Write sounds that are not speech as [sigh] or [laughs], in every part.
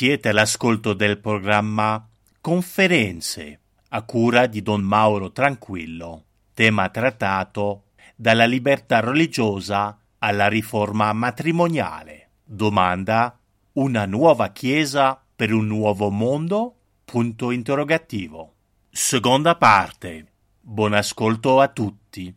Siete all'ascolto del programma Conferenze a cura di Don Mauro Tranquillo, tema trattato dalla libertà religiosa alla riforma matrimoniale. Domanda: una nuova Chiesa per un nuovo mondo? Punto interrogativo. Seconda parte. Buon ascolto a tutti.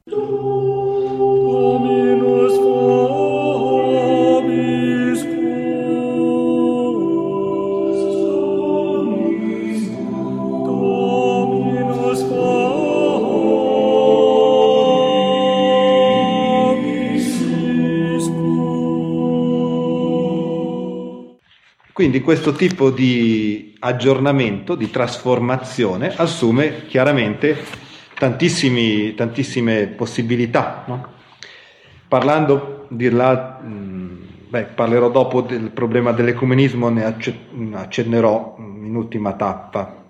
Quindi questo tipo di aggiornamento, di trasformazione, assume chiaramente tantissime possibilità. no? Parlando di là, mh, beh, parlerò dopo del problema dell'ecumenismo, ne acce- accennerò in ultima tappa.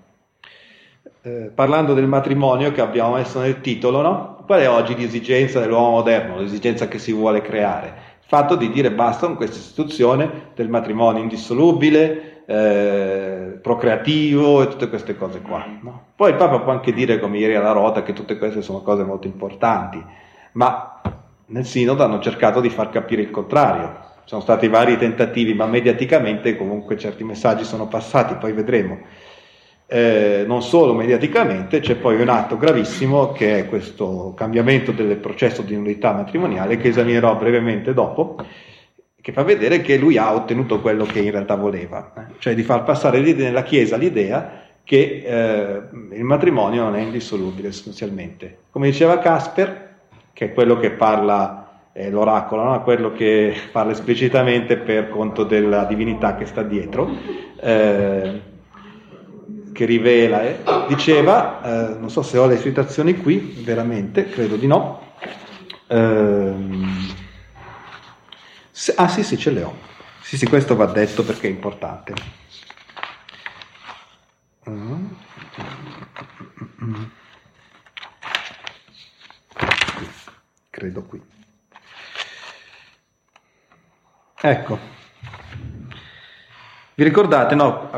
Eh, parlando del matrimonio che abbiamo messo nel titolo, no? qual è oggi l'esigenza dell'uomo moderno, l'esigenza che si vuole creare? Fatto di dire basta con questa istituzione del matrimonio indissolubile, eh, procreativo e tutte queste cose qua. no? Poi il Papa può anche dire, come ieri alla Rota, che tutte queste sono cose molto importanti, ma nel Sinodo hanno cercato di far capire il contrario. Ci sono stati vari tentativi, ma mediaticamente comunque certi messaggi sono passati, poi vedremo. Eh, non solo mediaticamente, c'è poi un atto gravissimo che è questo cambiamento del processo di nulità matrimoniale che esaminerò brevemente dopo, che fa vedere che lui ha ottenuto quello che in realtà voleva, eh, cioè di far passare nella Chiesa l'idea che eh, il matrimonio non è indissolubile sostanzialmente. Come diceva Casper, che è quello che parla, l'oracolo, no? quello che parla esplicitamente per conto della divinità che sta dietro, eh, che rivela, eh, diceva, eh, non so se ho le citazioni qui, veramente, credo di no. Ehm, ah sì, sì, ce le ho. Sì, sì, questo va detto perché è importante. Mm. Credo qui. Ecco. Vi ricordate, no?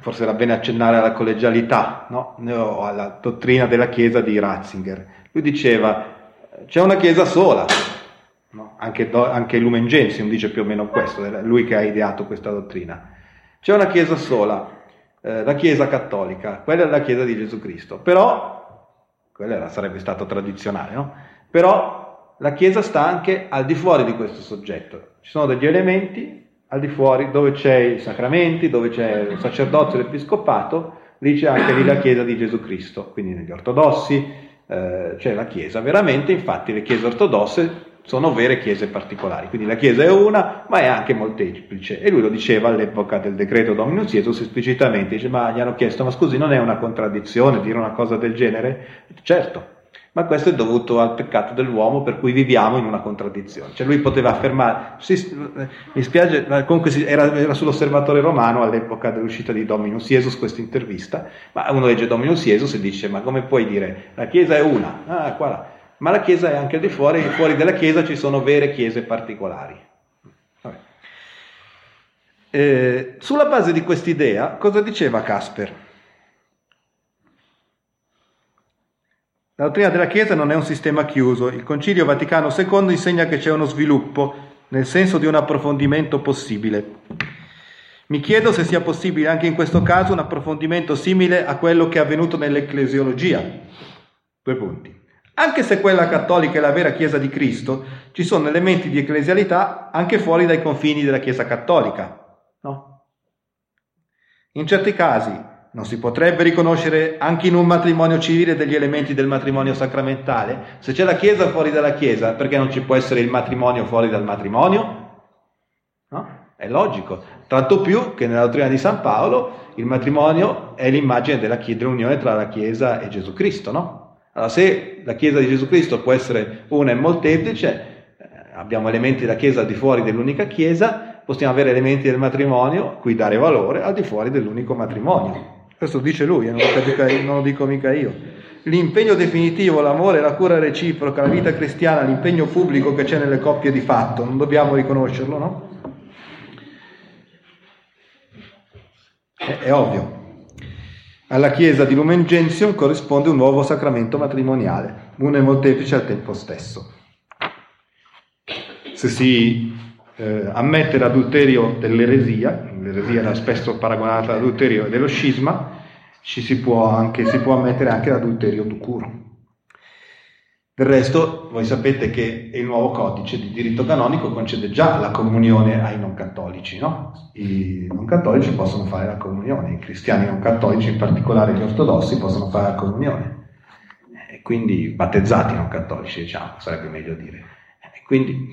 Forse era bene accennare alla collegialità, no? alla dottrina della Chiesa di Ratzinger. Lui diceva, c'è una Chiesa sola, no? anche, anche Lumen Gentium dice più o meno questo, lui che ha ideato questa dottrina. C'è una Chiesa sola, eh, la Chiesa cattolica, quella è la Chiesa di Gesù Cristo, però, quella era- sarebbe stato tradizionale, no? Però la Chiesa sta anche al di fuori di questo soggetto, ci sono degli elementi al di fuori dove c'è i sacramenti, dove c'è il sacerdozio l'episcopato, lì c'è anche lì la Chiesa di Gesù Cristo, quindi negli ortodossi eh, c'è la Chiesa, veramente infatti le Chiese ortodosse sono vere chiese particolari, quindi la Chiesa è una, ma è anche molteplice. E lui lo diceva all'epoca del decreto Dominus Iesus esplicitamente, dice, ma gli hanno chiesto, ma scusi, non è una contraddizione dire una cosa del genere? Certo, ma questo è dovuto al peccato dell'uomo per cui viviamo in una contraddizione. Cioè lui poteva affermare, sì, mi spiace, comunque era, era sull'osservatore romano all'epoca dell'uscita di Dominus Iesus questa intervista, ma uno legge Dominus Iesus e dice, ma come puoi dire, la Chiesa è una, ah, qua là. ma la Chiesa è anche al di fuori, e fuori della Chiesa ci sono vere Chiese particolari. Eh, sulla base di quest'idea, cosa diceva Casper? La dottrina della Chiesa non è un sistema chiuso. Il Concilio Vaticano II insegna che c'è uno sviluppo, nel senso di un approfondimento possibile. Mi chiedo se sia possibile anche in questo caso un approfondimento simile a quello che è avvenuto nell'ecclesiologia. Due punti. Anche se quella cattolica è la vera Chiesa di Cristo, ci sono elementi di ecclesialità anche fuori dai confini della Chiesa cattolica. No? In certi casi non si potrebbe riconoscere anche in un matrimonio civile degli elementi del matrimonio sacramentale? Se c'è la Chiesa fuori dalla Chiesa, perché non ci può essere il matrimonio fuori dal matrimonio? No? È logico, tanto più che nella dottrina di San Paolo il matrimonio è l'immagine della, dell'unione tra la Chiesa e Gesù Cristo, no? Allora se la Chiesa di Gesù Cristo può essere una e molteplice, eh, abbiamo elementi della Chiesa al di fuori dell'unica Chiesa, possiamo avere elementi del matrimonio cui dare valore al di fuori dell'unico matrimonio. Questo dice lui, eh, non, lo non lo dico mica io. L'impegno definitivo, l'amore, la cura reciproca, la vita cristiana, l'impegno pubblico che c'è nelle coppie di fatto, non dobbiamo riconoscerlo, no? È, è ovvio. Alla chiesa di Lumen Gentium corrisponde un nuovo sacramento matrimoniale, uno e molteplice al tempo stesso. Se si eh, ammette l'adulterio dell'eresia, l'eresia era spesso paragonata all'adulterio dello scisma, ci si può, anche, si può ammettere anche l'adulterio ducuro. Del resto, voi sapete che il nuovo codice di diritto canonico concede già la comunione ai non cattolici, no? I non cattolici possono fare la comunione, i cristiani non cattolici, in particolare gli ortodossi, possono fare la comunione. E quindi battezzati non cattolici, diciamo, sarebbe meglio dire. E quindi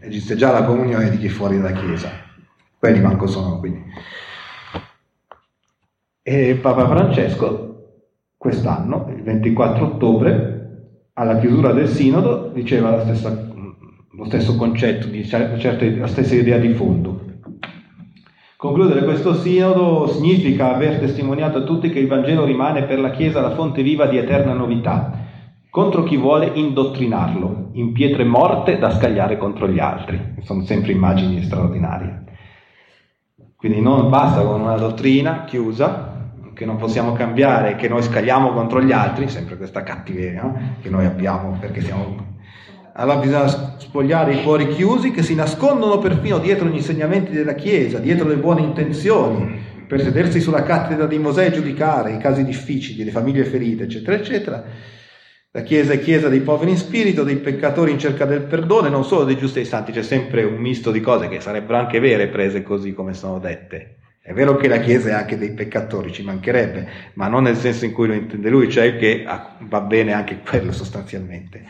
esiste già la comunione di chi è fuori dalla Chiesa. Quelli manco sono, quindi. E Papa Francesco quest'anno, il 24 ottobre, alla chiusura del sinodo, diceva stessa, lo stesso concetto, la stessa idea di fondo. Concludere questo sinodo significa aver testimoniato a tutti che il Vangelo rimane per la Chiesa la fonte viva di eterna novità, contro chi vuole indottrinarlo, in pietre morte da scagliare contro gli altri. Sono sempre immagini straordinarie. Quindi non basta con una dottrina chiusa, che non possiamo cambiare, che noi scagliamo contro gli altri, sempre questa cattiveria no? che noi abbiamo perché siamo... Allora bisogna spogliare i cuori chiusi che si nascondono perfino dietro gli insegnamenti della Chiesa, dietro le buone intenzioni, per sedersi sulla cattedra di Mosè e giudicare i casi difficili, le famiglie ferite, eccetera, eccetera. La Chiesa è Chiesa dei poveri in spirito, dei peccatori in cerca del perdono non solo dei giusti e dei santi, c'è sempre un misto di cose che sarebbero anche vere prese così come sono dette. È vero che la Chiesa è anche dei peccatori, ci mancherebbe, ma non nel senso in cui lo intende lui, cioè che va bene anche [laughs] quello sostanzialmente.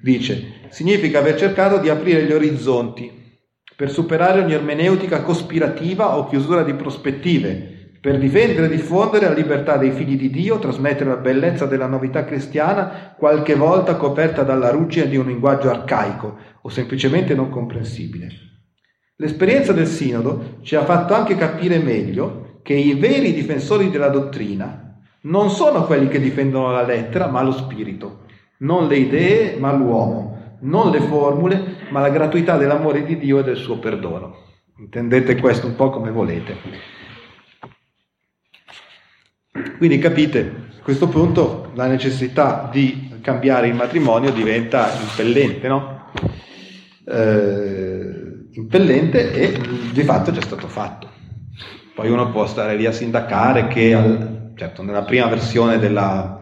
Dice, significa aver cercato di aprire gli orizzonti per superare ogni ermeneutica cospirativa o chiusura di prospettive, per difendere e diffondere la libertà dei figli di Dio, trasmettere la bellezza della novità cristiana, qualche volta coperta dalla ruggine di un linguaggio arcaico o semplicemente non comprensibile. L'esperienza del Sinodo ci ha fatto anche capire meglio che i veri difensori della dottrina non sono quelli che difendono la lettera, ma lo spirito, non le idee, ma l'uomo, non le formule, ma la gratuità dell'amore di Dio e del suo perdono. Intendete questo un po' come volete. Quindi capite, a questo punto la necessità di cambiare il matrimonio diventa impellente, no? Eh, impellente e di fatto è già stato fatto. Poi uno può stare lì a sindacare che, al, certo, nella prima versione della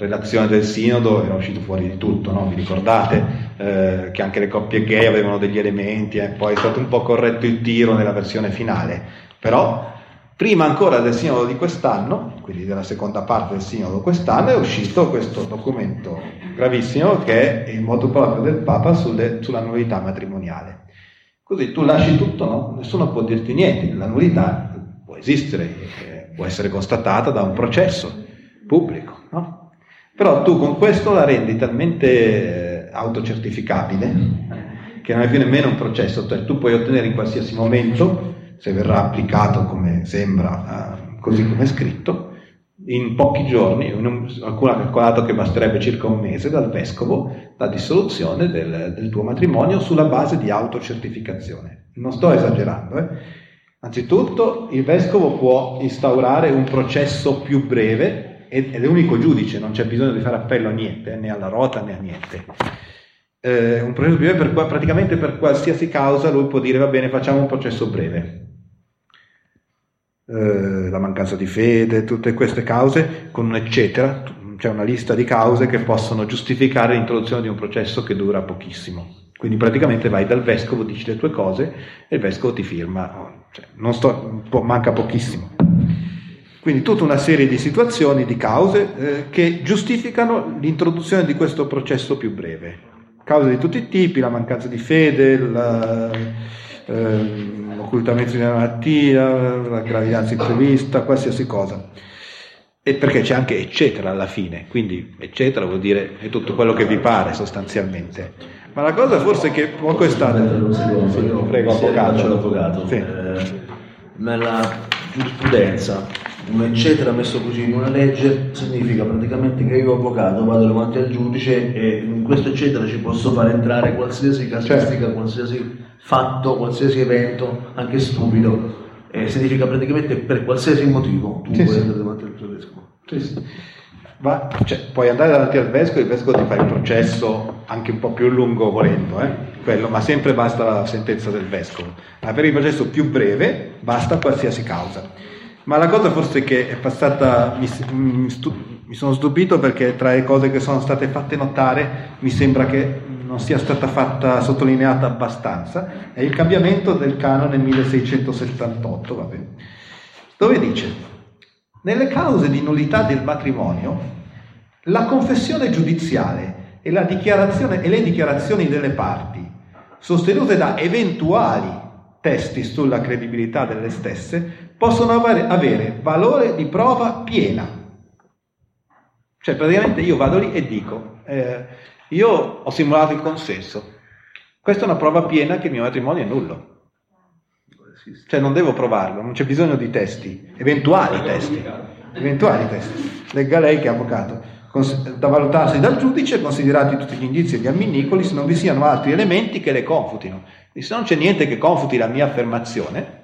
relazione del sinodo era uscito fuori di tutto, no? vi ricordate eh, che anche le coppie gay avevano degli elementi eh? poi è stato un po' corretto il tiro nella versione finale, però prima ancora del sinodo di quest'anno, quindi della seconda parte del sinodo quest'anno, è uscito questo documento gravissimo che è il modo proprio del Papa sulle, sulla novità matrimoniale. Così tu lasci tutto, no? nessuno può dirti niente, la nullità può esistere, eh, può essere constatata da un processo pubblico, no? Però tu con questo la rendi talmente eh, autocertificabile che non è più nemmeno un processo, cioè tu puoi ottenere in qualsiasi momento, se verrà applicato come sembra, eh, così come è scritto, in pochi giorni, qualcuno ha calcolato che basterebbe circa un mese dal vescovo la dissoluzione del, del tuo matrimonio sulla base di autocertificazione. Non sto esagerando, eh? Anzitutto il vescovo può instaurare un processo più breve ed è l'unico giudice, non c'è bisogno di fare appello a niente, né alla rota né a niente. Eh, un processo più breve per, praticamente per qualsiasi causa lui può dire va bene facciamo un processo breve eh, la mancanza di fede, tutte queste cause, con un eccetera, c'è una lista di cause che possono giustificare l'introduzione di un processo che dura pochissimo. Quindi praticamente vai dal vescovo, dici le tue cose e il vescovo ti firma, cioè, sto, manca pochissimo. Quindi tutta una serie di situazioni, di cause eh, che giustificano l'introduzione di questo processo più breve. Cause di tutti i tipi, la mancanza di fede, la, ehm, occultamento di una malattia, la gravidanza imprevista, qualsiasi cosa. E perché c'è anche eccetera alla fine, quindi eccetera vuol dire è tutto quello che vi pare sostanzialmente. Ma la cosa forse che poco è stata... Prego, avvocato. Sì. Eh, nella giurisprudenza, un eccetera messo così in una legge significa praticamente che io avvocato vado davanti al giudice e in questo eccetera ci posso fare entrare qualsiasi casistica, Certo. qualsiasi fatto, qualsiasi evento, anche stupido. E significa praticamente per qualsiasi motivo tu Sì, puoi sì. andare davanti al vescovo. Sì, sì. Ma, cioè, puoi andare davanti al vescovo, il vescovo ti fa il processo anche un po' più lungo volendo, eh? Quello, ma sempre basta la sentenza del vescovo. Ma per il processo più breve basta qualsiasi causa. Ma la cosa forse che è passata, mi, mi stu- mi sono stupito perché tra le cose che sono state fatte notare mi sembra che non sia stata fatta sottolineata abbastanza, è il cambiamento del canone 1678, va bene, dove dice? Nelle cause di nullità del matrimonio, la confessione giudiziale e, e le dichiarazioni delle parti, sostenute da eventuali testi sulla credibilità delle stesse, possono avere, valore di prova piena. Cioè praticamente io vado lì e dico, eh, io ho simulato il consenso, questa è una prova piena che il mio matrimonio è nullo. Cioè non devo provarlo, non c'è bisogno di testi, eventuali testi, eventuali testi. Legga lei che è avvocato. Da valutarsi dal giudice, considerati tutti gli indizi e gli amminicoli, se non vi siano altri elementi che le confutino. E se non c'è niente che confuti la mia affermazione,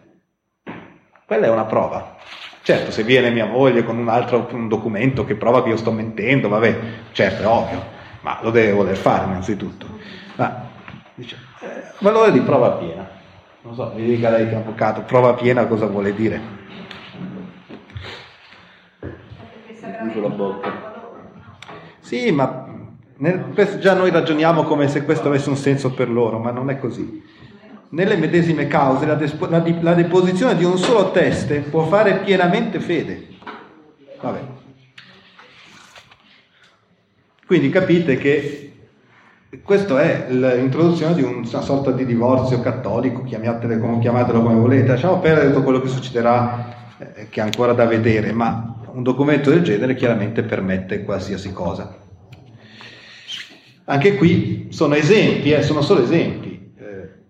quella è una prova. Certo, se viene mia moglie con un altro un documento che prova che io sto mentendo, vabbè, certo, è ovvio, ma lo deve voler fare innanzitutto. Ma, dice, eh, valore di prova piena. Non so, mi dica lei che è avvocato, prova piena cosa vuole dire? La bocca. Sì, ma nel- già noi ragioniamo come se questo avesse un senso per loro, ma non è così. Nelle medesime cause la, despo- la di- la deposizione di un solo teste può fare pienamente fede. Vabbè. Quindi capite che questa è l'introduzione di una sorta di divorzio cattolico, chiamatelo come, chiamatelo come volete, lasciamo perdere tutto quello che succederà, eh, che è ancora da vedere, ma un documento del genere chiaramente permette qualsiasi cosa. Anche qui sono esempi, eh, sono solo esempi,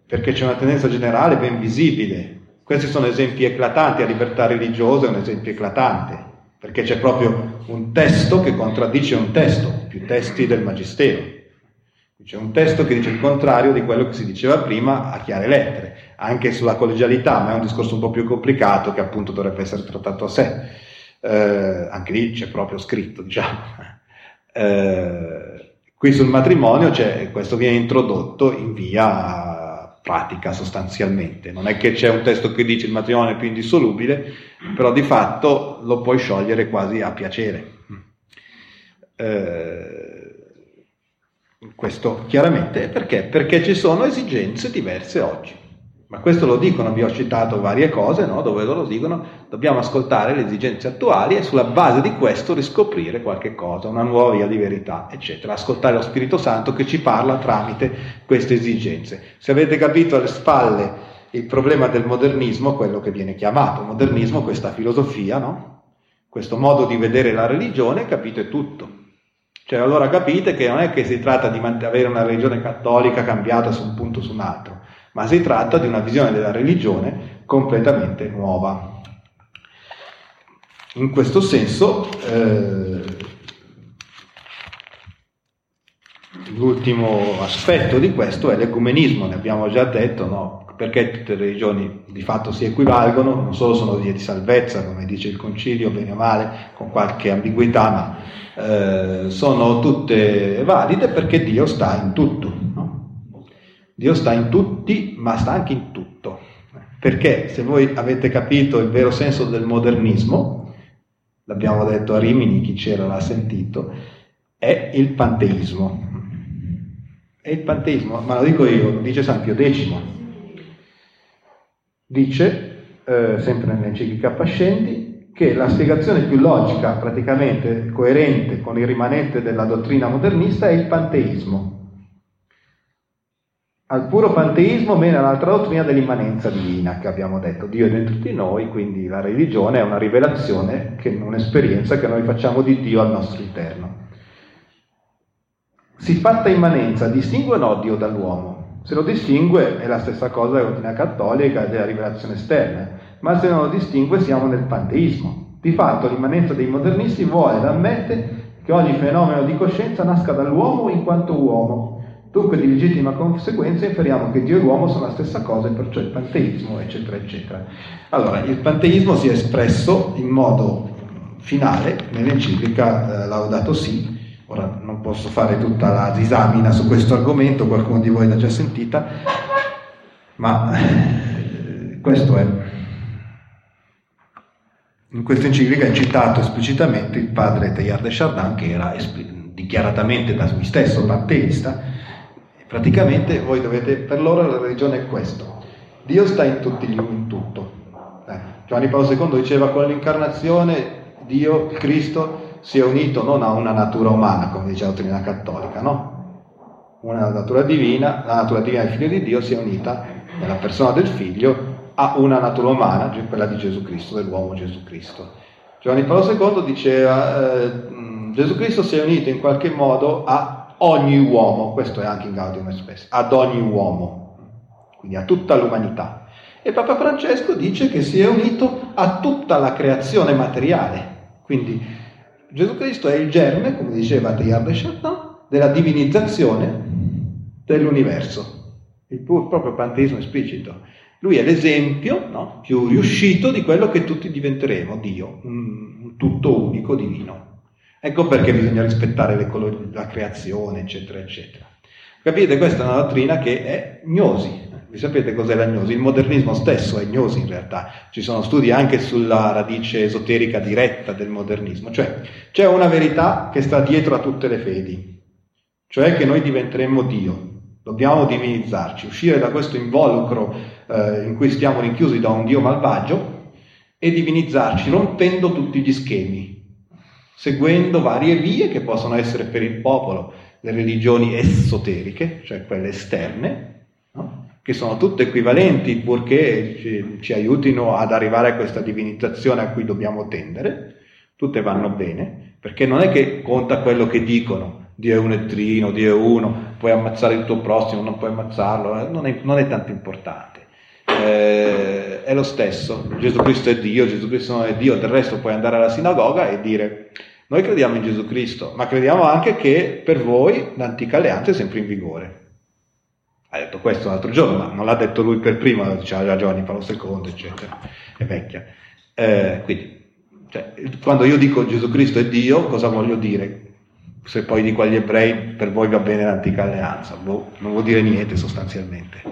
perché c'è una tendenza generale ben visibile. Questi sono esempi eclatanti, la libertà religiosa è un esempio eclatante, perché c'è proprio un testo che contraddice un testo, più testi del Magistero. C'è un testo che dice il contrario di quello che si diceva prima a chiare lettere, anche sulla collegialità, ma è un discorso un po' più complicato che appunto dovrebbe essere trattato a sé. Eh, anche lì c'è proprio scritto, diciamo. Eh, qui sul matrimonio questo viene introdotto in via pratica sostanzialmente. Non è che c'è un testo che dice il matrimonio è più indissolubile, però di fatto lo puoi sciogliere quasi a piacere. Eh, questo chiaramente perché? Perché ci sono esigenze diverse oggi. Ma questo lo dicono, vi ho citato varie cose, no? dove loro dicono dobbiamo ascoltare le esigenze attuali e sulla base di questo riscoprire qualche cosa, una nuova via di verità, eccetera. Ascoltare lo Spirito Santo che ci parla tramite queste esigenze. Se avete capito alle spalle il problema del modernismo, quello che viene chiamato modernismo, questa filosofia, no? questo modo di vedere la religione, capite tutto. Cioè allora capite che non è che si tratta di avere una religione cattolica cambiata su un punto o su un altro, ma si tratta di una visione della religione completamente nuova. In questo senso, eh, l'ultimo aspetto di questo è l'ecumenismo, ne abbiamo già detto, no? perché tutte le religioni di fatto si equivalgono, non solo sono vie di salvezza, come dice il concilio, bene o male, con qualche ambiguità, ma eh, sono tutte valide perché Dio sta in tutto. Dio sta in tutti, ma sta anche in tutto. Perché se voi avete capito il vero senso del modernismo, l'abbiamo detto a Rimini, chi c'era l'ha sentito, è il panteismo. È il panteismo, ma lo dico io, dice San Pio X. Dice, eh, sempre nell'enciclica Pascendi, che la spiegazione più logica, praticamente coerente con il rimanente della dottrina modernista, è il panteismo. Al puro panteismo meno all'altra dottrina dell'immanenza divina che abbiamo detto. Dio è dentro di noi, quindi la religione è una rivelazione, che, un'esperienza che noi facciamo di Dio al nostro interno. Siffatta immanenza distingue o no Dio dall'uomo? Se lo distingue è la stessa cosa della dottrina cattolica e della rivelazione esterna, ma se non lo distingue siamo nel panteismo. Di fatto l'immanenza dei modernisti vuole ed ammette che ogni fenomeno di coscienza nasca dall'uomo in quanto uomo, Dunque di legittima conseguenza inferiamo che Dio e l'uomo sono la stessa cosa, e perciò il panteismo, eccetera, eccetera. Allora, il panteismo si è espresso in modo finale nell'enciclica eh, Laudato Si. Ora non posso fare tutta la disamina su questo argomento, qualcuno di voi l'ha già sentita, ma eh, questo è. In questa enciclica è citato esplicitamente il padre Teilhard de Chardin, che era espl- dichiaratamente da lui stesso panteista, Praticamente voi dovete, per loro la religione è questo. Dio sta in tutti gli in tutto. Eh. Giovanni Paolo II diceva con l'incarnazione Dio, Cristo, si è unito non a una natura umana, come dice la dottrina cattolica, no? Una natura divina, la natura divina del figlio di Dio si è unita nella persona del figlio a una natura umana, cioè quella di Gesù Cristo, dell'uomo Gesù Cristo. Giovanni Paolo II diceva eh, Gesù Cristo si è unito in qualche modo a ogni uomo, questo è anche in Gaudium Spes, ad ogni uomo, quindi a tutta l'umanità. E Papa Francesco dice che si è unito a tutta la creazione materiale, quindi Gesù Cristo è il germe, come diceva Teilhard de Chardin, della divinizzazione dell'universo, il proprio panteismo esplicito. Lui è l'esempio no, più riuscito di quello che tutti diventeremo, Dio, un tutto unico divino. Ecco perché bisogna rispettare la creazione, eccetera, eccetera. Capite? Questa è una dottrina che è gnosi. Vi sapete cos'è la gnosi? Il modernismo stesso è gnosi in realtà. Ci sono studi anche sulla radice esoterica diretta del modernismo. Cioè, c'è una verità che sta dietro a tutte le fedi, cioè che noi diventeremo Dio. Dobbiamo divinizzarci, uscire da questo involucro eh, in cui stiamo rinchiusi da un Dio malvagio e divinizzarci rompendo tutti gli schemi, seguendo varie vie che possono essere per il popolo le religioni esoteriche, cioè quelle esterne, no? che sono tutte equivalenti purché ci, ci, aiutino ad arrivare a questa divinizzazione a cui dobbiamo tendere, tutte vanno bene, perché non è che conta quello che dicono, Dio è un etrino, Dio è uno, puoi ammazzare il tuo prossimo, non puoi ammazzarlo, eh, non è, non è tanto importante. Eh, è lo stesso, Gesù Cristo è Dio, Gesù Cristo non è Dio, del resto puoi andare alla sinagoga e dire noi crediamo in Gesù Cristo, ma crediamo anche che per voi l'antica alleanza è sempre in vigore. Ha detto questo l'altro giorno, ma non l'ha detto lui per primo, lo diceva già Giovanni Paolo II, eccetera, è vecchia. Eh, quindi, cioè, quando io dico Gesù Cristo è Dio, cosa voglio dire? Se poi dico agli ebrei per voi va bene l'antica alleanza, boh, non vuol dire niente sostanzialmente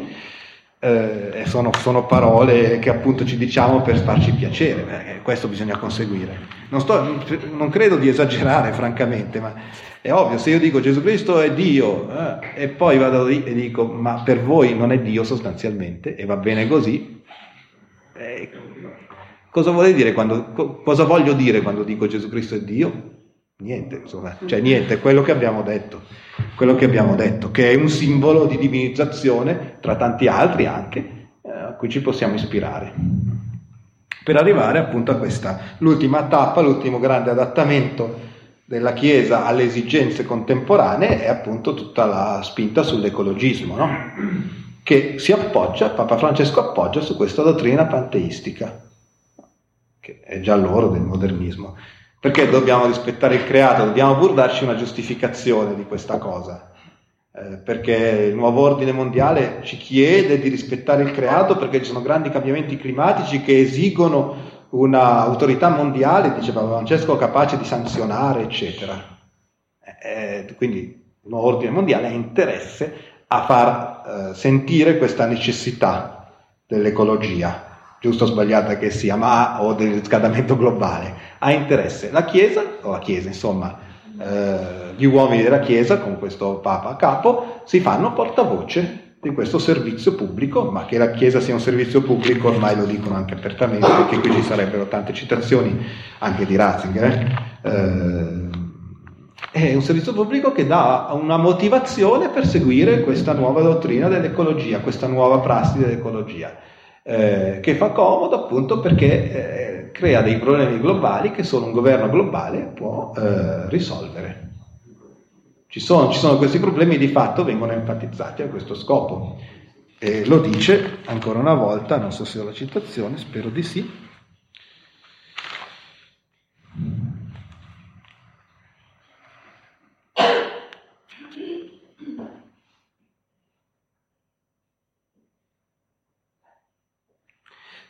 eh, sono, sono, parole che appunto ci diciamo per farci piacere, eh, questo bisogna conseguire. Non, sto, non, credo di esagerare [laughs] francamente, ma è ovvio, se io dico Gesù Cristo è Dio eh, e poi vado lì e dico ma per voi non è Dio sostanzialmente e va bene così, eh, cosa, dire quando, cosa voglio dire quando dico Gesù Cristo è Dio? Niente, insomma, cioè niente, quello che abbiamo detto, quello che abbiamo detto, che è un simbolo di divinizzazione, tra tanti altri anche, eh, a cui ci possiamo ispirare. Per arrivare appunto a questa, l'ultima tappa, l'ultimo grande adattamento della Chiesa alle esigenze contemporanee è appunto tutta la spinta sull'ecologismo, no? che si appoggia, Papa Francesco appoggia su questa dottrina panteistica, che è già l'oro del modernismo. Perché dobbiamo rispettare il creato? Dobbiamo pur darci una giustificazione di questa cosa. Eh, perché il nuovo ordine mondiale ci chiede di rispettare il creato perché ci sono grandi cambiamenti climatici che esigono un'autorità mondiale, diceva Francesco, capace di sanzionare, eccetera. Eh, eh, quindi il nuovo ordine mondiale ha interesse a far eh, sentire questa necessità dell'ecologia giusta o sbagliata che sia, ma o del riscaldamento globale, ha interesse la Chiesa, o la Chiesa insomma, eh, gli uomini della Chiesa con questo Papa a capo, si fanno portavoce di questo servizio pubblico, ma che la Chiesa sia un servizio pubblico ormai lo dicono anche apertamente, perché qui ci sarebbero tante citazioni anche di Ratzinger, eh, è un servizio pubblico che dà una motivazione per seguire questa nuova dottrina dell'ecologia, questa nuova prassi dell'ecologia, eh, che fa comodo appunto perché eh, crea dei problemi globali che solo un governo globale può eh, risolvere. Ci sono, ci sono questi problemi di fatto vengono enfatizzati a questo scopo. E lo dice ancora una volta, non so se ho la citazione, spero di sì,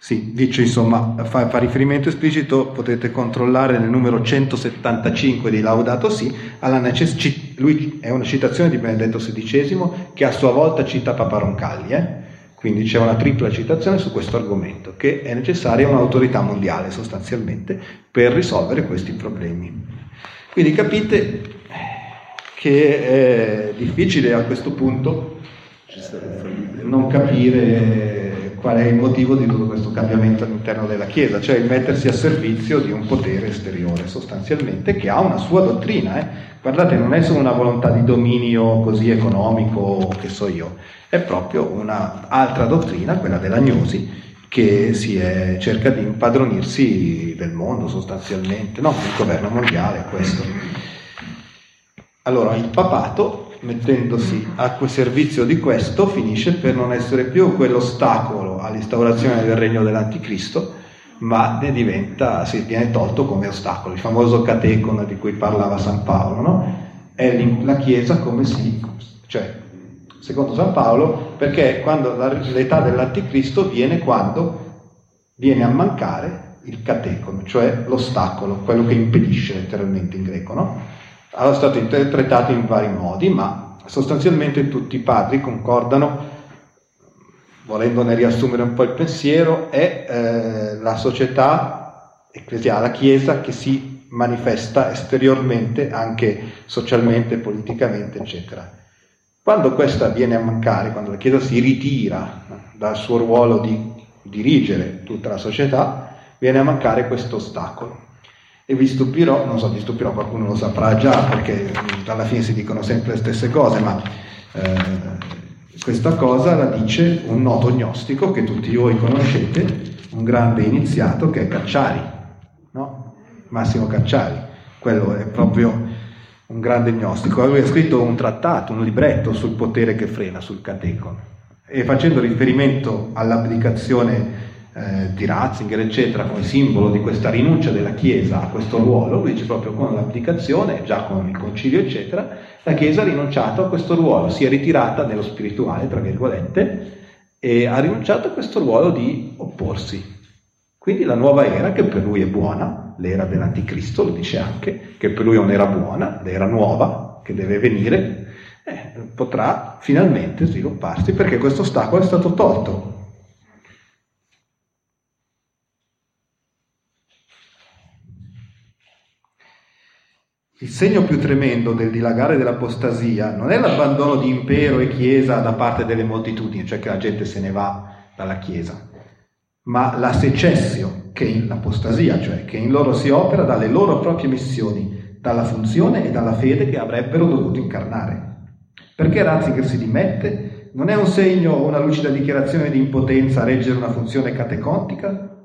Sì, dice insomma, fa, fa, riferimento esplicito, potete controllare nel numero 175 di Laudato Si, alla necess- lui è una citazione di Benedetto XVI che a sua volta cita Papa Roncalli, eh? quindi c'è una tripla citazione su questo argomento, che è necessaria un'autorità mondiale sostanzialmente per risolvere questi problemi. Quindi capite che è difficile a questo punto non capire qual è il motivo di tutto questo cambiamento all'interno della Chiesa, cioè il mettersi a servizio di un potere esteriore sostanzialmente che ha una sua dottrina. Eh? Guardate, non è solo una volontà di dominio così economico, che so io, è proprio un'altra dottrina, quella dell'agnosi, che è, cerca di impadronirsi del mondo sostanzialmente, no, il governo mondiale questo. Allora, il papato mettendosi a servizio di questo, finisce per non essere più quell'ostacolo all'instaurazione del regno dell'anticristo, ma ne diventa, si viene tolto come ostacolo. Il famoso catecon di cui parlava San Paolo, no? È la Chiesa come si, cioè, secondo San Paolo, perché quando l'età dell'anticristo viene quando viene a mancare il catecon, cioè l'ostacolo, quello che impedisce letteralmente in greco, no? è stato interpretato in vari modi, ma sostanzialmente tutti i padri concordano, volendone riassumere un po' il pensiero, è eh, la società ecclesiale, la Chiesa che si manifesta esteriormente, anche socialmente, politicamente, eccetera. Quando questa viene a mancare, quando la Chiesa si ritira dal suo ruolo di dirigere tutta la società, viene a mancare questo ostacolo. E vi stupirò, non so, vi stupirò, qualcuno lo saprà già perché alla fine si dicono sempre le stesse cose, ma eh, questa cosa la dice un noto gnostico che tutti voi conoscete, un grande iniziato che è Cacciari, no? Massimo Cacciari, quello è proprio un grande gnostico. Lui ha scritto un trattato, un libretto sul potere che frena, sul catecon, e facendo riferimento all'abdicazione eh, di Ratzinger, eccetera, come simbolo di questa rinuncia della Chiesa a questo ruolo, lui dice proprio con l'abdicazione, già con il concilio, eccetera, la Chiesa ha rinunciato a questo ruolo, si è ritirata nello spirituale, tra virgolette, e ha rinunciato a questo ruolo di opporsi. Quindi la nuova era, che per lui è buona, l'era dell'anticristo, lo dice anche, che per lui è un'era buona, l'era nuova, che deve venire, eh, potrà finalmente svilupparsi perché questo ostacolo è stato tolto Il segno più tremendo del dilagare dell'apostasia non è l'abbandono di impero e chiesa da parte delle moltitudini, cioè che la gente se ne va dalla chiesa, ma la secessio, che in l'apostasia, cioè che in loro si opera dalle loro proprie missioni, dalla funzione e dalla fede che avrebbero dovuto incarnare. Perché Ratzinger si dimette? Non è un segno o una lucida dichiarazione di impotenza a reggere una funzione catecontica?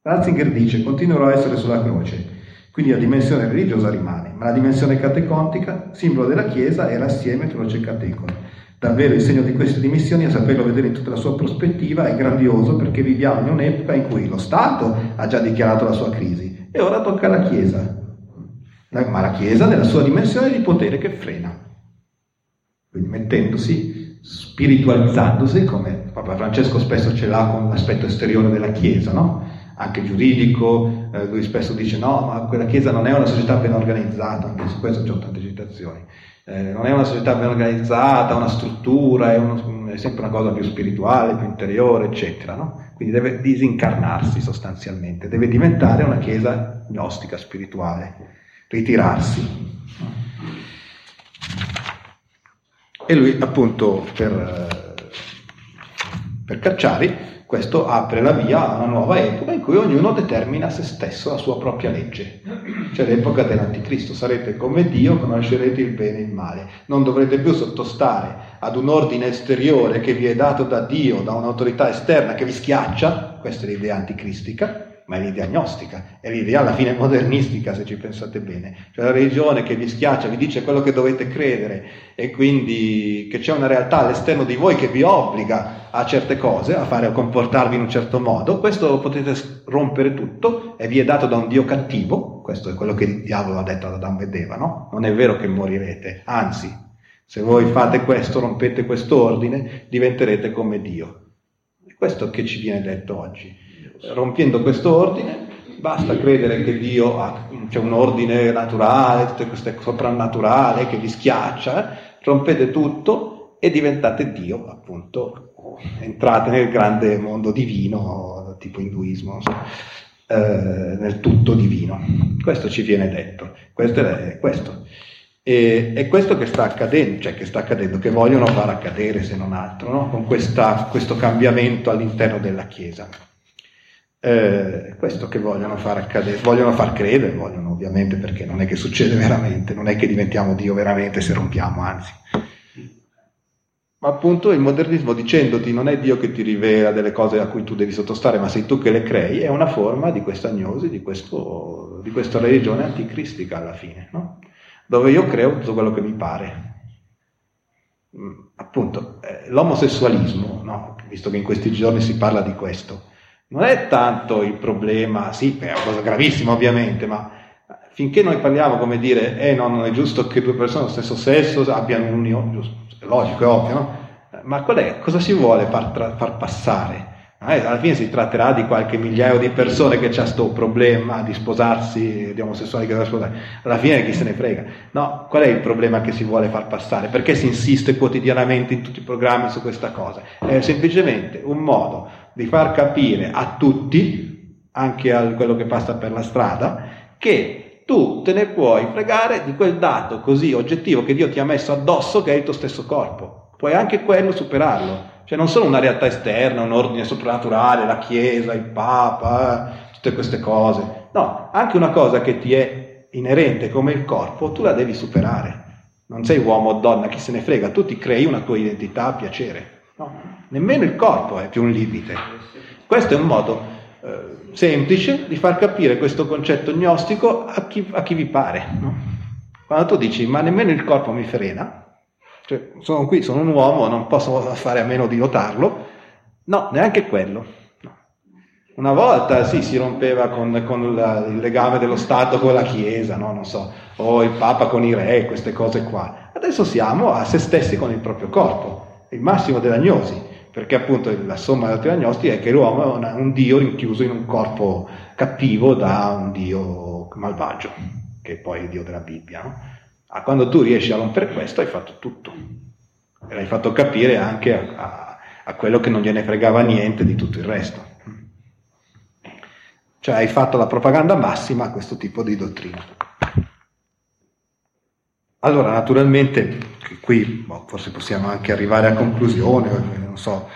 Ratzinger dice, continuerò a essere sulla croce, quindi la dimensione religiosa rimane, ma la dimensione catecontica, simbolo della Chiesa, è l'assieme croce catecone. Davvero il segno di queste dimissioni, a saperlo vedere in tutta la sua prospettiva, è grandioso perché viviamo in un'epoca in cui lo Stato ha già dichiarato la sua crisi e ora tocca alla Chiesa, ma la Chiesa nella sua dimensione di potere che frena. Quindi mettendosi, spiritualizzandosi, come Papa Francesco spesso ce l'ha con l'aspetto esteriore della Chiesa, no? Anche giuridico, eh, lui spesso dice no, ma quella Chiesa non è una società ben organizzata, anche su questo c'è tante citazioni, eh, non è una società ben organizzata, una struttura, è, uno, è, sempre una cosa più spirituale, più interiore, eccetera, no? Quindi deve disincarnarsi sostanzialmente, deve diventare una Chiesa gnostica, spirituale, ritirarsi. E lui appunto per, per Cacciari questo apre la via a una nuova epoca in cui ognuno determina se stesso la sua propria legge. Cioè l'epoca dell'anticristo, sarete come Dio, conoscerete il bene e il male. Non dovrete più sottostare ad un ordine esteriore che vi è dato da Dio, da un'autorità esterna che vi schiaccia, questa è l'idea anticristica, ma è l'idea gnostica, è l'idea alla fine modernistica se ci pensate bene, cioè la religione che vi schiaccia, vi dice quello che dovete credere e quindi che c'è una realtà all'esterno di voi che vi obbliga a certe cose, a fare a comportarvi in un certo modo, questo potete rompere tutto e vi è dato da un Dio cattivo, questo è quello che il diavolo ha detto ad Adamo ed Eva, no? Non è vero che morirete, anzi, se voi fate questo, rompete questo ordine, diventerete come Dio. È questo che ci viene detto oggi rompiendo questo ordine, basta credere che Dio ha c'è un ordine naturale, tutte queste soprannaturale che vi schiaccia, rompete tutto e diventate Dio, appunto, entrate nel grande mondo divino, tipo induismo, so, eh, nel tutto divino. Questo ci viene detto, questo è questo. E, è questo che sta accadendo, cioè che sta accadendo, che vogliono far accadere se non altro, no? con questa, questo cambiamento all'interno della Chiesa. Eh, questo che vogliono far accadere, vogliono far credere, vogliono ovviamente perché non è che succede veramente, non è che diventiamo Dio veramente se rompiamo, anzi. Ma appunto il modernismo dicendoti non è Dio che ti rivela delle cose a cui tu devi sottostare, ma sei tu che le crei, è una forma di questa agnosi, di, questo, di questa religione anticristica alla fine, no? dove io creo tutto quello che mi pare. Mm, appunto, eh, l'omosessualismo, no? visto che in questi giorni si parla di questo, non è tanto il problema, sì, è una cosa gravissima ovviamente, ma finché noi parliamo come dire, eh no, non è giusto che due persone dello stesso sesso abbiano un'unione, giusto, è logico, è ovvio, no? Ma qual è, cosa si vuole far, tra, far passare? Eh, alla fine si tratterà di qualche migliaio di persone che c'ha questo problema di sposarsi, di omosessuali che devono sposare. Alla fine chi se ne frega. No, qual è il problema che si vuole far passare? Perché si insiste quotidianamente in tutti i programmi su questa cosa? È semplicemente un modo di far capire a tutti, anche a quello che passa per la strada, che tu te ne puoi fregare di quel dato così oggettivo che Dio ti ha messo addosso che è il tuo stesso corpo. Puoi anche quello superarlo. Cioè non solo una realtà esterna, un ordine soprannaturale, la Chiesa, il Papa, eh, tutte queste cose. No, anche una cosa che ti è inerente come il corpo, tu la devi superare. Non sei uomo o donna, chi se ne frega, tu ti crei una tua identità a piacere. No? Nemmeno il corpo è più un limite. Questo è un modo eh, semplice di far capire questo concetto gnostico a chi, a chi vi pare. No? Quando tu dici ma nemmeno il corpo mi frena, cioè sono qui, sono un uomo, non posso fare a meno di notarlo, no, neanche quello. Una volta sì, si rompeva con, con la, il legame dello Stato con la Chiesa, no? non so, o il Papa con i re, queste cose qua. Adesso siamo a se stessi con il proprio corpo, il massimo della gnosi perché appunto la somma della teoria gnostica è che l'uomo è un dio rinchiuso in un corpo cattivo da un dio malvagio, che è poi il dio della Bibbia. No? Ah, quando tu riesci a rompere questo hai fatto tutto e l'hai fatto capire anche a, a, a quello che non gliene fregava niente di tutto il resto. Cioè hai fatto la propaganda massima a questo tipo di dottrina. Allora, naturalmente, qui boh, forse possiamo anche arrivare a conclusione, non so,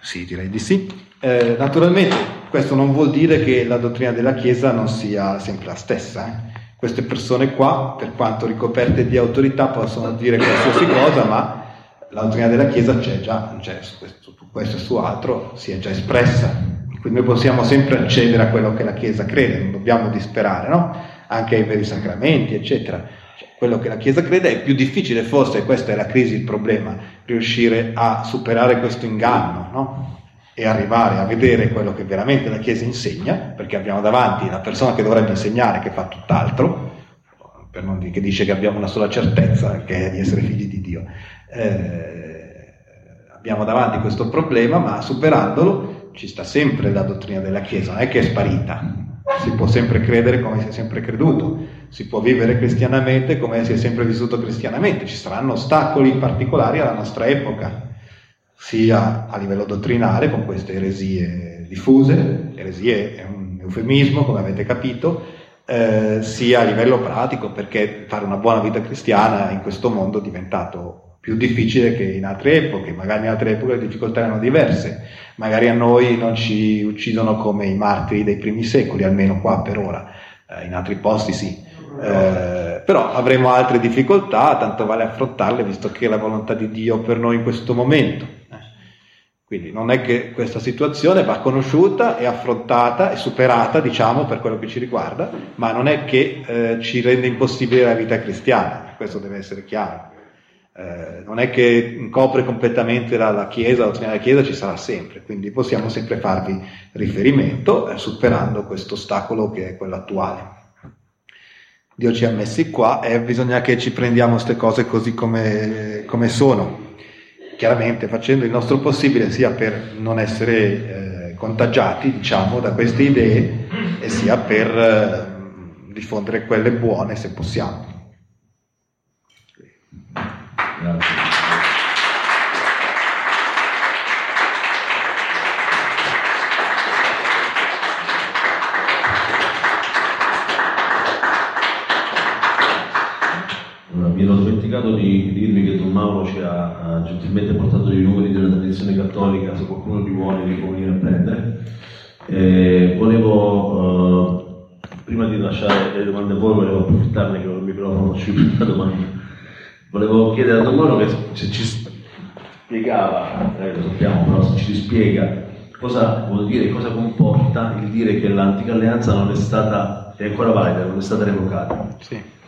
sì, direi di sì. Eh, naturalmente, questo non vuol dire che la dottrina della Chiesa non sia sempre la stessa. Eh. Queste persone qua, per quanto ricoperte di autorità, possono dire qualsiasi cosa, ma la dottrina della Chiesa c'è già, cioè, su, questo, su questo e su altro si è già espressa. Quindi noi possiamo sempre accedere a quello che la Chiesa crede, non dobbiamo disperare, no? Anche ai veri sacramenti, eccetera. Quello che la Chiesa crede è più difficile, forse questa è la crisi, il problema, riuscire a superare questo inganno, no? E arrivare a vedere quello che veramente la Chiesa insegna, perché abbiamo davanti la persona che dovrebbe insegnare che fa tutt'altro, per non dire che dice che abbiamo una sola certezza, che è di essere figli di Dio. Eh, abbiamo davanti questo problema, ma superandolo ci sta sempre la dottrina della Chiesa, non è che è sparita, si può sempre credere come si è sempre creduto, si può vivere cristianamente come si è sempre vissuto cristianamente, ci saranno ostacoli particolari alla nostra epoca, sia a livello dottrinale con queste eresie diffuse, eresie è un eufemismo come avete capito, eh, sia a livello pratico perché fare una buona vita cristiana in questo mondo è diventato più difficile che in altre epoche, magari in altre epoche le difficoltà erano diverse, magari a noi non ci uccidono come i martiri dei primi secoli, almeno qua per ora, eh, in altri posti sì. Eh, però avremo altre difficoltà, tanto vale affrontarle visto che è la volontà di Dio per noi in questo momento. Eh. Quindi non è che questa situazione va conosciuta e affrontata e superata, diciamo, per quello che ci riguarda, ma non è che eh, ci rende impossibile la vita cristiana, questo deve essere chiaro. Eh, non è che copre completamente la, la Chiesa, la dottrina della Chiesa ci sarà sempre, quindi possiamo sempre farvi riferimento eh, superando questo ostacolo che è quello attuale. Dio ci ha messi qua e bisogna che ci prendiamo queste cose così come, come sono, chiaramente facendo il nostro possibile sia per non essere eh, contagiati diciamo, da queste idee e sia per eh, diffondere quelle buone se possiamo. Dimenticato di dirvi che Don Mauro ci ha, gentilmente portato i numeri della tradizione cattolica, se qualcuno di vuole li può venire a prendere. Eh, volevo, eh, prima di lasciare le domande a voi, volevo approfittarne che ho il microfono ci la domanda. Volevo chiedere a Don Mauro che se ci spiegava, eh, lo sappiamo, però se ci spiega cosa vuol dire, cosa comporta il dire che l'antica alleanza non è stata, è ancora valida, non è stata revocata. Sì.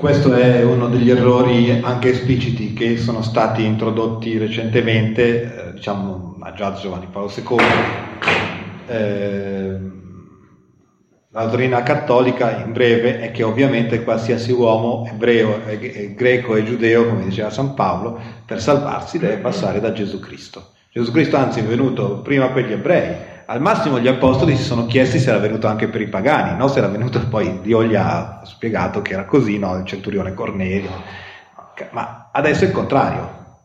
Questo è uno degli errori anche espliciti che sono stati introdotti recentemente, eh, diciamo, a già Giovanni Paolo II. Eh, la dottrina cattolica, in breve, è che ovviamente qualsiasi uomo ebreo, e, greco e giudeo, come diceva San Paolo, per salvarsi deve passare da Gesù Cristo. Gesù Cristo anzi è venuto prima per gli ebrei, al massimo gli apostoli si sono chiesti se era venuto anche per i pagani, no? se era venuto poi Dio gli ha spiegato che era così, no? il centurione Cornelio, ma adesso è il contrario,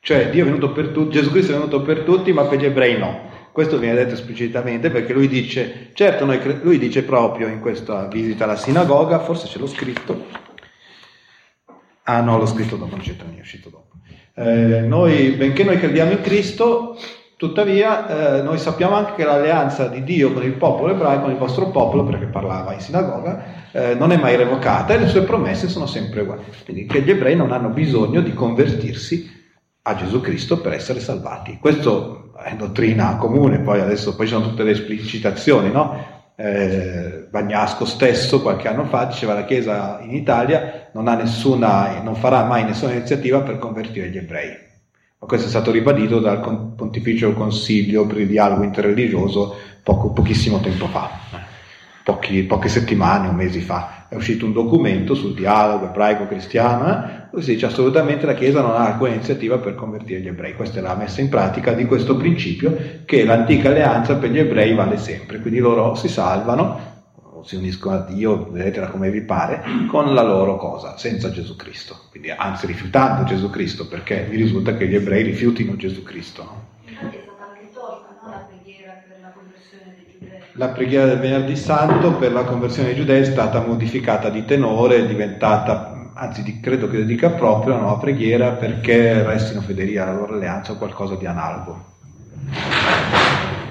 cioè Dio è venuto per tutti, Gesù Cristo è venuto per tutti, ma per gli ebrei no. Questo viene detto esplicitamente perché lui dice, certo, noi, lui dice proprio in questa visita alla sinagoga, forse ce l'ho scritto, ah no, l'ho scritto dopo, non c'entra niente, è uscito dopo. Eh, noi, benché noi crediamo in Cristo, Tuttavia eh, noi sappiamo anche che l'alleanza di Dio con il popolo ebraico, con il vostro popolo, perché parlava in sinagoga, eh, non è mai revocata e le sue promesse sono sempre uguali. Quindi che gli ebrei non hanno bisogno di convertirsi a Gesù Cristo per essere salvati. Questo è dottrina comune, poi adesso poi ci sono tutte le esplicitazioni, no? Eh, Bagnasco stesso qualche anno fa diceva la Chiesa in Italia non, nessuna, non farà mai nessuna iniziativa per convertire gli ebrei questo è stato ribadito dal Pontificio Consiglio per il dialogo interreligioso poco, pochissimo tempo fa, Pochi, poche settimane o mesi fa. È uscito un documento sul dialogo ebraico-cristiano, eh, dove si dice assolutamente la Chiesa non ha alcuna iniziativa per convertire gli ebrei. Questa è la messa in pratica di questo principio che l'antica alleanza per gli ebrei vale sempre, quindi loro si salvano si uniscono a Dio, vedetela come vi pare, con la loro cosa, senza Gesù Cristo. Quindi, anzi, rifiutando Gesù Cristo, perché mi risulta che gli ebrei rifiutino Gesù Cristo. No? Infatti è stata anche tolta no? la preghiera per la conversione dei giudei. La preghiera del venerdì santo per la conversione dei giudei è stata modificata di tenore, è diventata, anzi credo che dica proprio una nuova preghiera perché restino fedeli alla loro alleanza o qualcosa di analogo.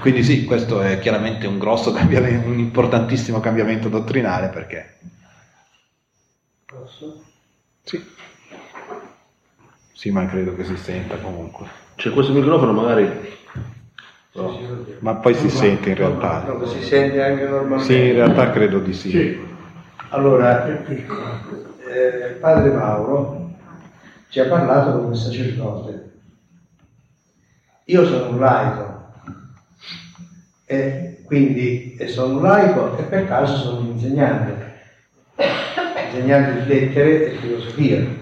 Quindi sì, questo è chiaramente un grosso [laughs] cambiamento, un importantissimo cambiamento dottrinale perché... Posso? Sì. Sì, ma credo che si senta comunque. C'è questo microfono magari... No. Ma poi si sente in realtà. No, si sente anche normalmente. Sì, in realtà credo di sì. sì. Allora, eh, padre Mauro ci ha parlato come sacerdote. Io sono un laico, e quindi sono un laico e per caso sono un insegnante, insegnante di lettere e filosofia.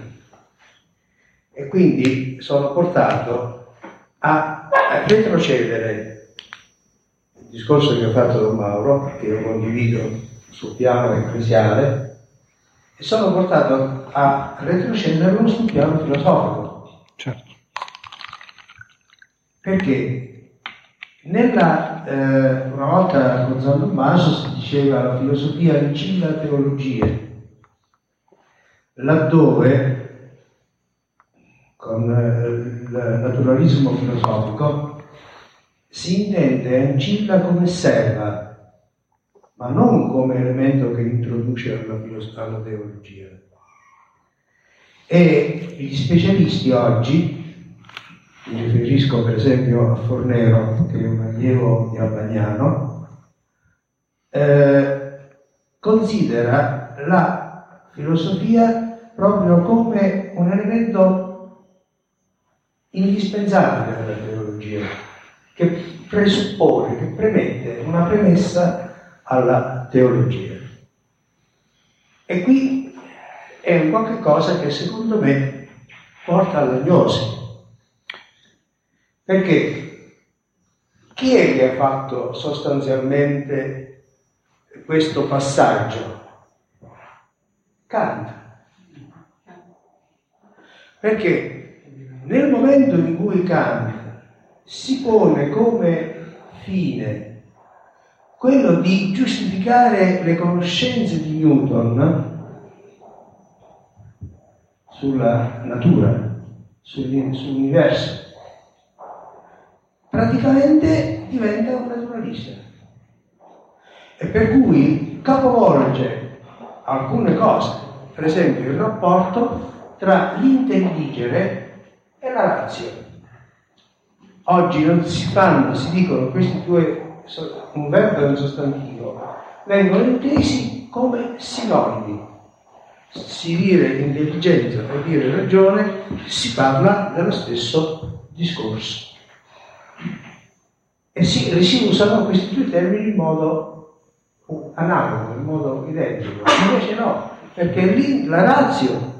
E quindi sono portato a, retrocedere il discorso che ho fatto Don Mauro, che io condivido sul piano ecclesiale, e sono portato a retrocederlo sul piano filosofico. Certo. Perché nella, eh, una volta con San Tommaso si diceva la filosofia vicina alla teologia, laddove con eh, il naturalismo filosofico, si intende ancilla come serva, ma non come elemento che introduce alla, alla teologia. E gli specialisti oggi, mi riferisco per esempio a Fornero, che è un allievo di Albagnano, eh, considera la filosofia proprio come un elemento indispensabile della teologia, che presuppone, che premette una premessa alla teologia. E qui è un qualche cosa che secondo me porta all'agnosi. Perché chi è che ha fatto sostanzialmente questo passaggio? Kant. Perché nel momento in cui Kant si pone come fine quello di giustificare le conoscenze di Newton sulla natura, sull'universo, praticamente diventa un naturalista. E per cui capovolge alcune cose, per esempio il rapporto tra l'intelligere e la razio. Oggi non si fanno, si dicono questi due, un verbo e un sostantivo, vengono intesi come sinonimi. Si dire intelligenza o dire ragione, si parla dello stesso discorso. E si, si usano questi due termini in modo analogo, in modo identico. Invece no, perché lì la razio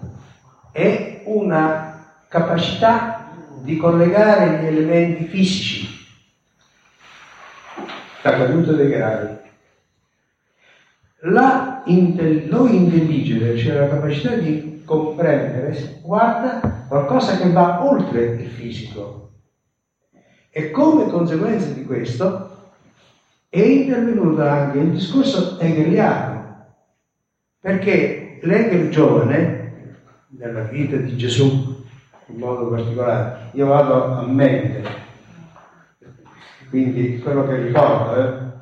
è una capacità di collegare gli elementi fisici, la caduta dei gravi. La intel- lo intelligere, cioè la capacità di comprendere, guarda qualcosa che va oltre il fisico. E come conseguenza di questo è intervenuto anche il discorso hegeliano, perché l'Hegel giovane, nella vita di Gesù in modo particolare, io vado a mente, quindi quello che ricordo,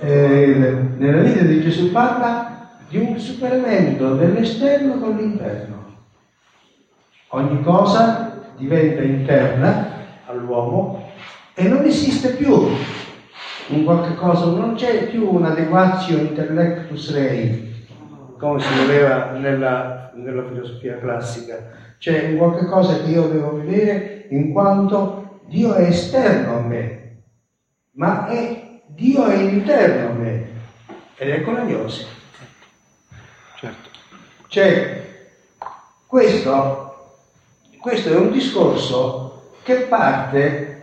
eh, nella vita di Gesù parla di un superamento dell'esterno con l'interno. Ogni cosa diventa interna all'uomo e non esiste più un qualche cosa, non c'è più un adeguatio intellectus rei, come si vedeva nella, nella filosofia classica. C'è un qualche cosa che io devo vedere in quanto Dio è esterno a me, ma è, Dio è interno a me. Ed ecco la gnosi. Certo. Cioè, questo, questo è un discorso che parte,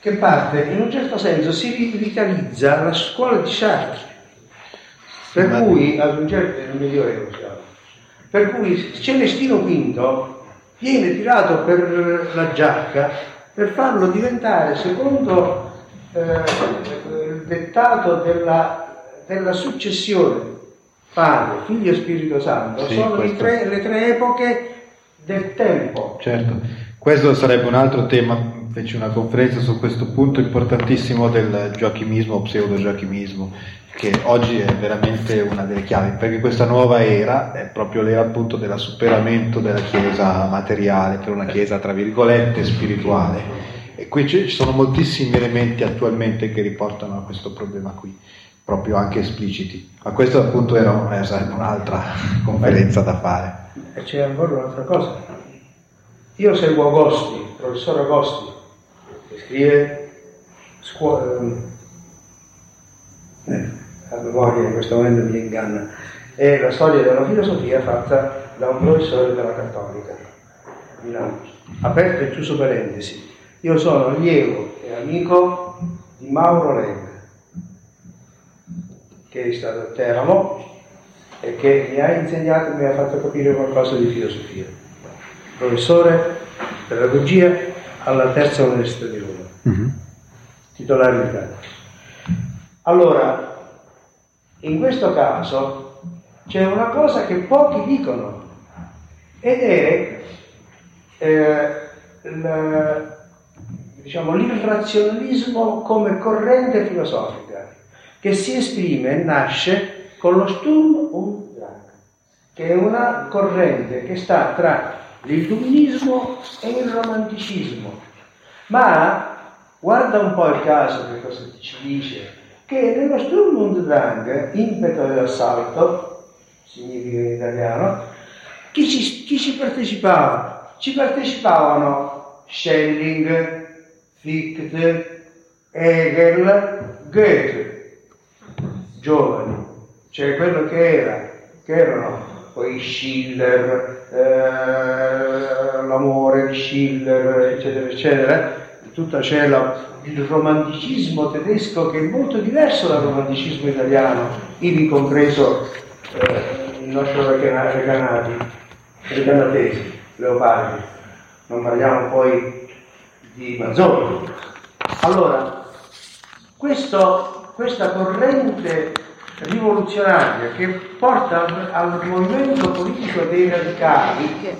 che parte, in un certo senso, si rivitalizza la scuola di Sartre, per Ma- cui, ad un certo, nel Medioevo per cui Celestino V viene tirato per la giacca per farlo diventare, secondo eh, il dettato della, della successione Padre, Figlio e Spirito Santo, Sì, sono questo. tre- le tre epoche del tempo. Certo, questo sarebbe un altro tema, feci una conferenza su questo punto importantissimo del giochimismo, pseudo-giochimismo, che oggi è veramente una delle chiavi, perché questa nuova era è proprio l'era appunto del superamento della Chiesa materiale per una Chiesa tra virgolette spirituale. E qui ci sono moltissimi elementi attualmente che riportano a questo problema qui, proprio anche espliciti. Ma questo appunto era un'altra [laughs] conferenza da fare. E c'è ancora un'altra cosa. Io seguo Agosti, il professor Agosti, che scrive scuola. eh, la memoria in questo momento mi inganna. È la storia della filosofia fatta da un professore della Cattolica Milano. Aperto e chiuso parentesi. Io sono allievo e amico di Mauro Leg, che è stato a Teramo e che mi ha insegnato e mi ha fatto capire qualcosa di filosofia. Professore pedagogia alla terza università di Roma, titolare di cattedra. Allora, in questo caso c'è una cosa che pochi dicono ed è eh, il, diciamo, l'irrazionalismo come corrente filosofica che si esprime e nasce con lo Sturm und Drang, che è una corrente che sta tra l'illuminismo e il romanticismo. Ma guarda un po' il caso che cosa ci dice, che nello Sturm und Drang, impeto dell'assalto, significa in italiano, chi ci, chi ci partecipava? Ci partecipavano Schelling, Fichte, Hegel, Goethe, giovani, cioè quello che era, che erano poi Schiller, eh, l'amore di Schiller, eccetera, eccetera, tutta c'è la, il romanticismo tedesco che è molto diverso dal romanticismo italiano, ivi compreso eh, il nostro Recanati, Recanatesi, Leopardi, non parliamo poi di Mazzoni. Allora, questo, questa corrente rivoluzionaria che porta al, al movimento politico dei radicali.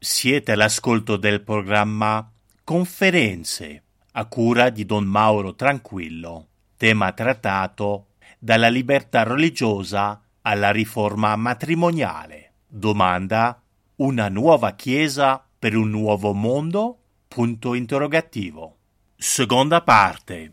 Siete all'ascolto del programma Conferenze a cura di Don Mauro Tranquillo, tema trattato dalla libertà religiosa alla riforma matrimoniale. Domanda: una nuova chiesa per un nuovo mondo? Punto interrogativo. Seconda parte.